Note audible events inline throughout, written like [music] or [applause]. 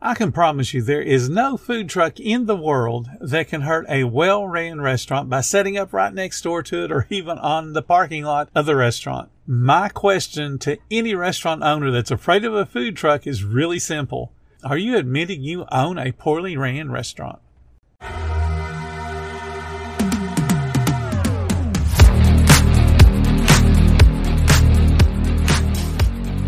I can promise you there is no food truck in the world that can hurt a well ran restaurant by setting up right next door to it or [laughs] even on the parking lot of the restaurant. My question to any restaurant owner that's afraid of a food truck is really simple. Are you admitting you own a poorly ran restaurant?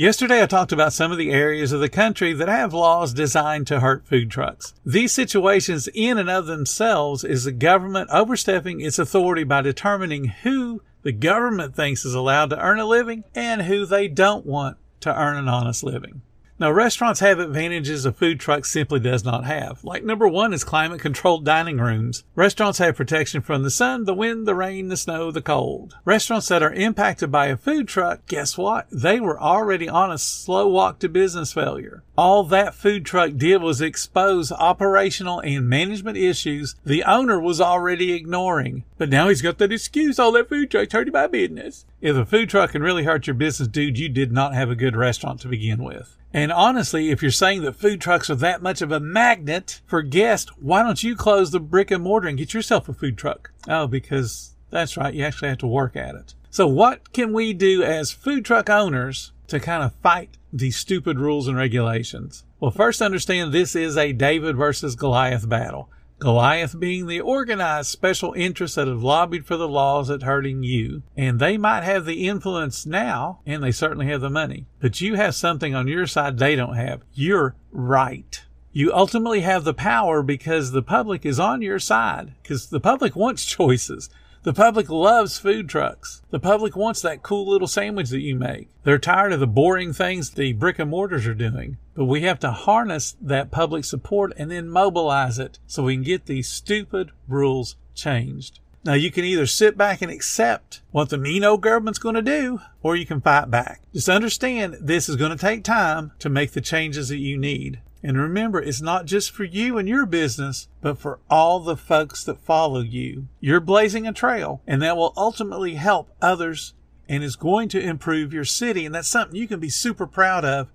Yesterday, I talked about some of the areas of the country that have laws designed to hurt food trucks. These situations, in and of themselves, is the government overstepping its authority by determining who the government thinks is allowed to earn a living and who they don't want to earn an honest living. Now, restaurants have advantages a food truck simply does not have. Like number one is climate controlled dining rooms. Restaurants have protection from the sun, the wind, the rain, the snow, the cold. Restaurants that are impacted by a food truck, guess what? They were already on a slow walk to business failure. All that food truck did was expose operational and management issues the owner was already ignoring. But now he's got that excuse, all that food truck's hurting my business. If a food truck can really hurt your business, dude, you did not have a good restaurant to begin with. And honestly, if you're saying that food trucks are that much of a magnet for guests, why don't you close the brick and mortar and get yourself a food truck? Oh, because that's right. You actually have to work at it. So what can we do as food truck owners to kind of fight these stupid rules and regulations? Well, first understand this is a David versus Goliath battle. Goliath being the organized special interests that have lobbied for the laws that hurting you. And they might have the influence now, and they certainly have the money. But you have something on your side they don't have. You're right. You ultimately have the power because the public is on your side, because the public wants [laughs] choices. The public loves food trucks. The public wants that cool little sandwich that you make. They're tired of the boring things the brick and mortars are doing. But we have to harness that public support and then mobilize it so we can get these stupid rules changed. Now you can either sit back and accept what the mean old government's going to do, or you can fight back. Just understand this is going to take time to make the changes that you need. And remember, it's not just for you and your business, but for all the folks that follow you. You're blazing a trail, and that will ultimately help others and is going to improve your city. And that's something you can be super proud of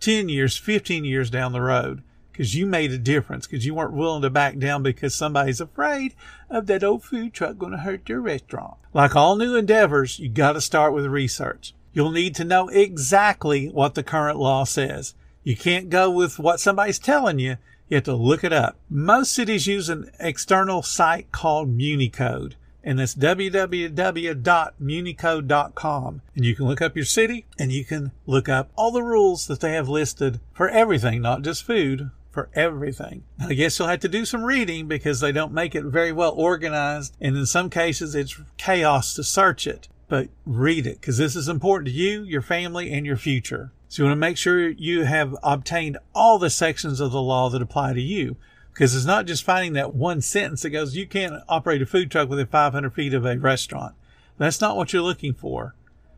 10 years, 15 years down the road because you made a difference because you weren't willing to back down because somebody's afraid of that old food truck going to hurt your restaurant. Like all new endeavors, you got to start with research. You'll need to know exactly what the current law says. You can't go with what somebody's telling you. You have to look it up. Most cities use an external site called MuniCode, and that's www.municode.com. And you can look up your city and you can look up all the rules that they have listed for everything, not just food, for everything. I guess you'll have to do some reading because they don't make it very well organized. And in some cases, it's chaos to search it. But read it because this is important to you, your family, and your future. So you want to make sure you have obtained all the sections of the law that apply to you. Because it's not just finding that one sentence that goes, you can't operate a food truck within 500 feet of a restaurant. That's not what you're looking for.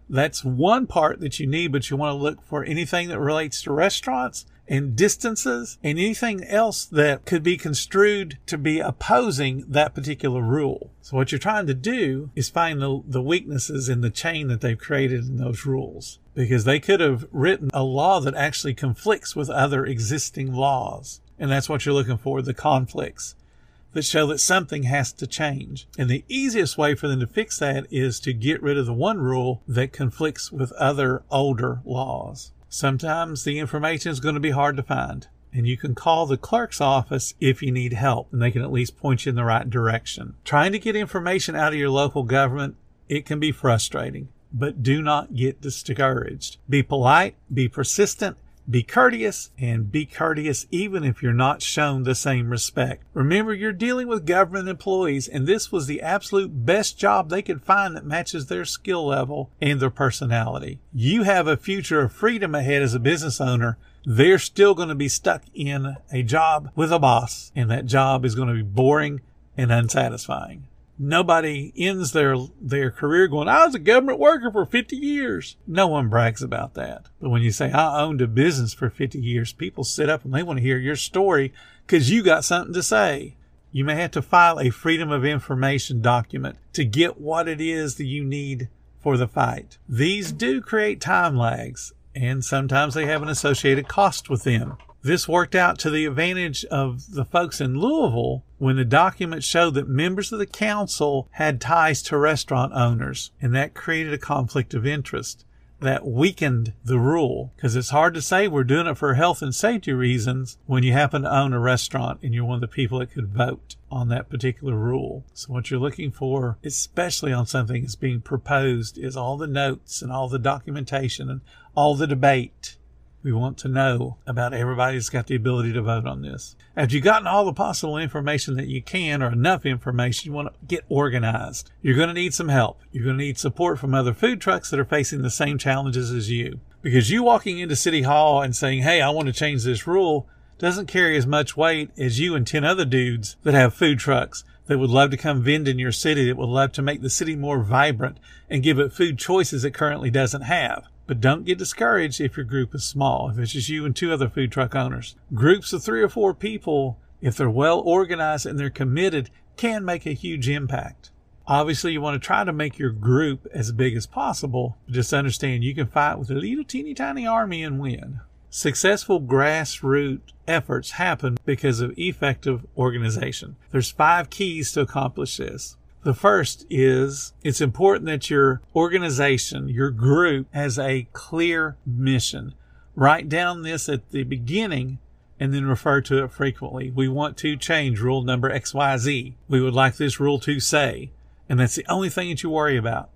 That's one part that you need, but you want to look for anything that relates to restaurants and distances and anything else that could be construed to be opposing that particular rule. So what you're trying to do is find the, the weaknesses in the chain that they've created in those rules because they could have written a law that actually conflicts with other existing laws. And that's what you're looking for, the conflicts that show that something has to change. And the easiest way for them to fix that is to get rid of the one rule that conflicts with other older laws. Sometimes the information is going to be hard to find. And you can call the clerk's office if you need help, and they can at least point you in the right direction. Trying to get information out of your local government, it can be frustrating, but do not get discouraged. Be polite, be persistent, Be courteous and be courteous even if you're not shown the same respect. Remember, you're dealing with government employees and this was the absolute best job they could find that matches their skill level and their personality. You have a future of freedom ahead as a business owner they're still going to be stuck in a job with a boss, and that job is going to be boring and unsatisfying. Nobody ends their their career going, I was a government worker for 50 years. No one brags about that. But when you say, I owned a business for 50 years, people sit up and they want to hear your story because you got something to say. You may have to file a Freedom of Information document to get what it is that you need for the fight. These do create time lags and sometimes they have an associated cost with them. This worked out to the advantage of the folks in Louisville when the documents showed that members of the council had ties to restaurant owners, and that created a conflict of interest that weakened the rule because it's hard to say we're doing it for health and safety reasons when you happen to own a restaurant and you're one of the people that could vote on that particular rule. So what you're looking for, especially on something that's being proposed, is all the notes and all the documentation and all the debate we want to know about everybody that's got the ability to vote on this. Have you've gotten all the possible information that you can or enough information, you want to get organized. You're going to need some help. You're going to need support from other food trucks that are facing the same challenges as you. Because you walking into City Hall and saying, Hey, I want to change this rule doesn't carry as much weight as you and 10 other dudes that have food trucks that would love to come vend in your city, that would love to make the city more vibrant and give it food choices it currently doesn't have. But don't get discouraged if your group is small, if it's just you and two other food truck owners. Groups of three or four people, if they're well organized and they're committed, can make a huge impact. Obviously, you want to try to make your group as big as possible, but just understand you can fight with a little teeny tiny army and win. Successful grassroots efforts happen because of effective organization. There's five keys to accomplish this. The first is it's important that your organization, your group has a clear mission. Write down this at the beginning and then refer to it frequently. We want to change rule number XYZ. We would like this rule to say, and that's the only thing that you worry about.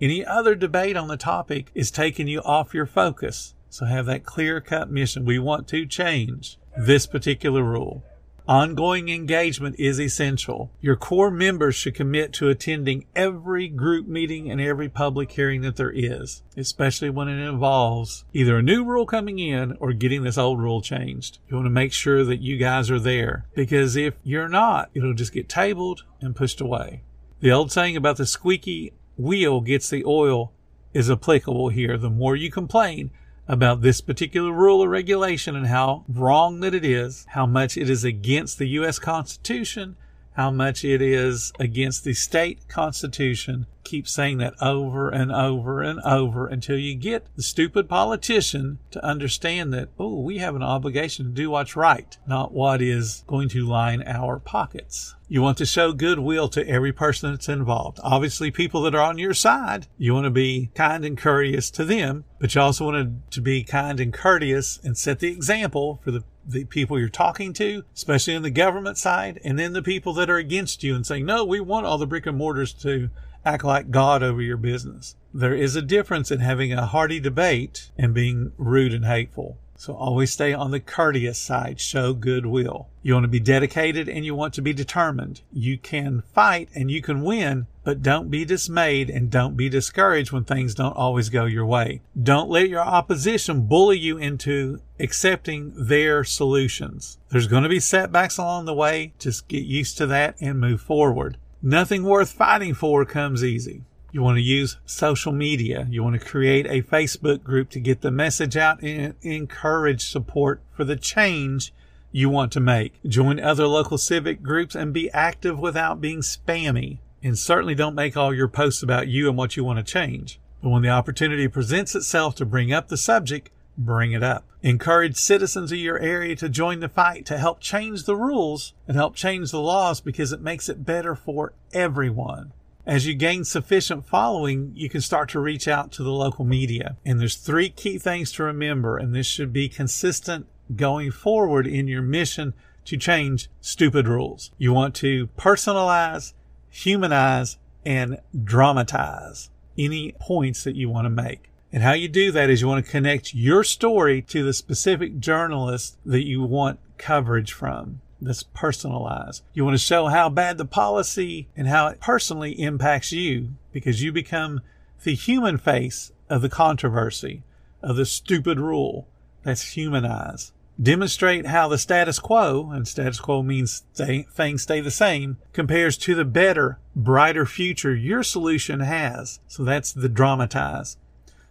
Any other debate on the topic is taking you off your focus. So have that clear cut mission. We want to change this particular rule. Ongoing engagement is essential. Your core members should commit to attending every group meeting and every public hearing that there is, especially when it involves either a new rule coming in or getting this old rule changed. You want to make sure that you guys are there because if you're not, it'll just get tabled and pushed away. The old saying about the squeaky wheel gets the oil is applicable here. The more you complain, about this particular rule or regulation and how wrong that it is, how much it is against the U.S. Constitution, how much it is against the state constitution. Keep saying that over and over and over until you get the stupid politician to understand that, oh, we have an obligation to do what's right, not what is going to line our pockets. You want to show goodwill to every person that's involved. Obviously, people that are on your side, you want to be kind and courteous to them, but you also want to be kind and courteous and set the example for the the people you're talking to, especially in the government side, and then the people that are against you and saying, no, we want all the brick and mortars to act like God over your business. There is a difference in having a hearty debate and being rude and hateful. So always stay on the courteous side. Show goodwill. You want to be dedicated and you want to be determined. You can fight and you can win, but don't be dismayed and don't be discouraged when things don't always go your way. Don't let your opposition bully you into accepting their solutions. There's going to be setbacks along the way. Just get used to that and move forward. Nothing worth fighting for comes easy. You want to use social media. You want to create a Facebook group to get the message out and encourage support for the change you want to make. Join other local civic groups and be active without being spammy. And certainly don't make all your posts about you and what you want to change. But when the opportunity presents itself to bring up the subject, bring it up. Encourage citizens of your area to join the fight to help change the rules and help change the laws because it makes it better for everyone. As you gain sufficient following, you can start to reach out to the local media. And there's three key things to remember, and this should be consistent going forward in your mission to change stupid rules. You want to personalize, humanize, and dramatize any points that you want to make. And how you do that is you want to connect your story to the specific journalist that you want coverage from that's personalized. You want to show how bad the policy and how it personally impacts you because you become the human face of the controversy, of the stupid rule that's humanized. Demonstrate how the status quo, and status quo means stay, things stay the same, compares to the better, brighter future your solution has. So that's the dramatize.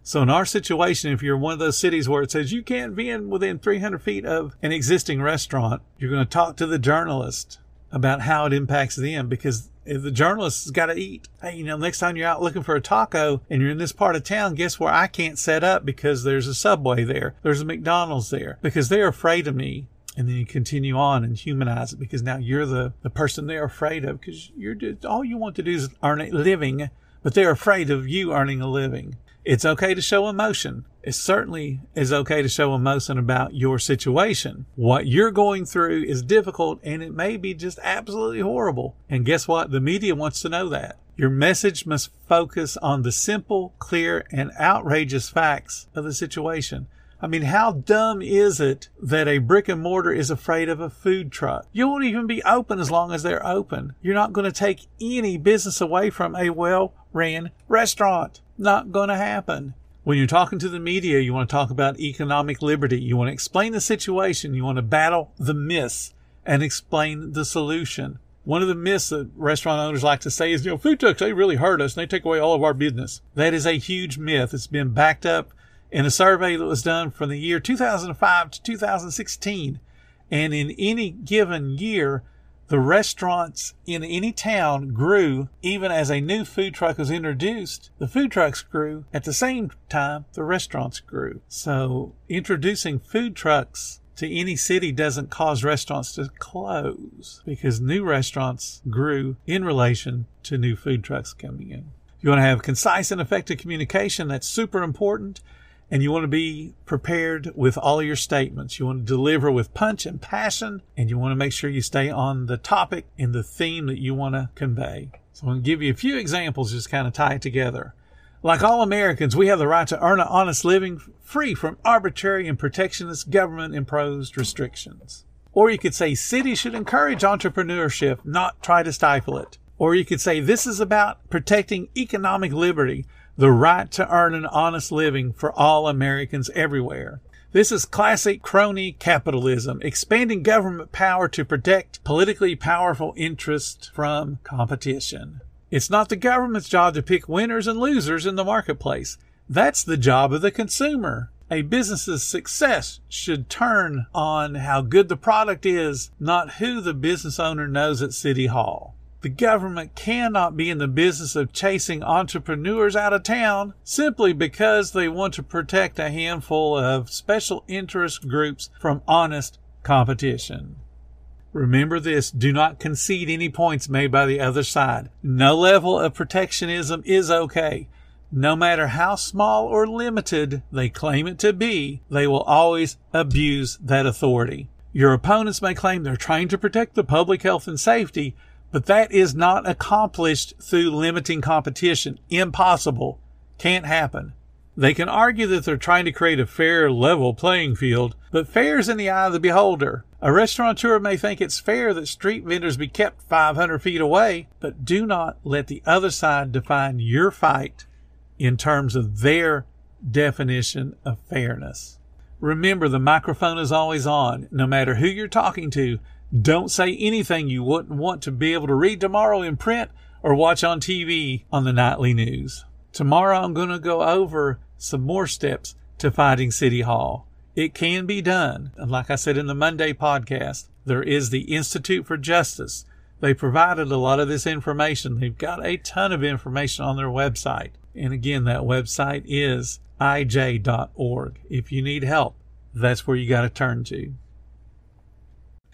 So in our situation, if you're one of those cities where it says you can't be in within 300 feet of an existing restaurant, you're going to talk to the journalist about how it impacts them because the journalist's got to eat. Hey, you know, next time you're out looking for a taco and you're in this part of town, guess where I can't set up because there's a Subway there, there's a McDonald's there because they're afraid of me. And then you continue on and humanize it because now you're the, the person they're afraid of because you're just, all you want to do is earn a living, but they're afraid of you earning a living. It's okay to show emotion. It certainly is okay to show emotion about your situation. What you're going through is difficult and it may be just absolutely horrible. And guess what? The media wants to know that. Your message must focus on the simple, clear, and outrageous facts of the situation. I mean, how dumb is it that a brick and mortar is afraid of a food truck? You won't even be open as long as they're open. You're not going to take any business away from a well ran restaurant. Not going to happen. When you're talking to the media, you want to talk about economic liberty. You want to explain the situation. You want to battle the myths and explain the solution. One of the myths that restaurant owners like to say is, you know, food trucks, they really hurt us and they take away all of our business. That is a huge myth. It's been backed up in a survey that was done from the year 2005 to 2016. And in any given year, the restaurants in any town grew even as a new food truck was introduced. The food trucks grew at the same time the restaurants grew. So introducing food trucks to any city doesn't cause restaurants to close because new restaurants grew in relation to new food trucks coming in. You want to have concise and effective communication. That's super important and you want to be prepared with all your statements. You want to deliver with punch and passion, and you want to make sure you stay on the topic and the theme that you want to convey. So I'm going to give you a few examples, just kind of tie it together. Like all Americans, we have the right to earn an honest living free from arbitrary and protectionist government imposed restrictions. Or you could say cities should encourage entrepreneurship, not try to stifle it. Or you could say this is about protecting economic liberty the right to earn an honest living for all Americans everywhere. This is classic crony capitalism, expanding government power to protect politically powerful interests from competition. It's not the government's job to pick winners and losers in the marketplace. That's the job of the consumer. A business's success should turn on how good the product is, not who the business owner knows at City Hall. The government cannot be in the business of chasing entrepreneurs out of town simply because they want to protect a handful of special interest groups from honest competition. Remember this, do not concede any points made by the other side. No level of protectionism is okay. No matter how small or limited they claim it to be, they will always abuse that authority. Your opponents may claim they're trying to protect the public health and safety, but that is not accomplished through limiting competition. Impossible. Can't happen. They can argue that they're trying to create a fair, level playing field, but fair is in the eye of the beholder. A restaurateur may think it's fair that street vendors be kept 500 feet away, but do not let the other side define your fight in terms of their definition of fairness. Remember, the microphone is always on. No matter who you're talking to, don't say anything you wouldn't want to be able to read tomorrow in print or watch on TV on the nightly news. Tomorrow I'm going to go over some more steps to fighting City Hall. It can be done. And like I said in the Monday podcast, there is the Institute for Justice. They provided a lot of this information. They've got a ton of information on their website. And again, that website is ij.org. If you need help, that's where you got to turn to.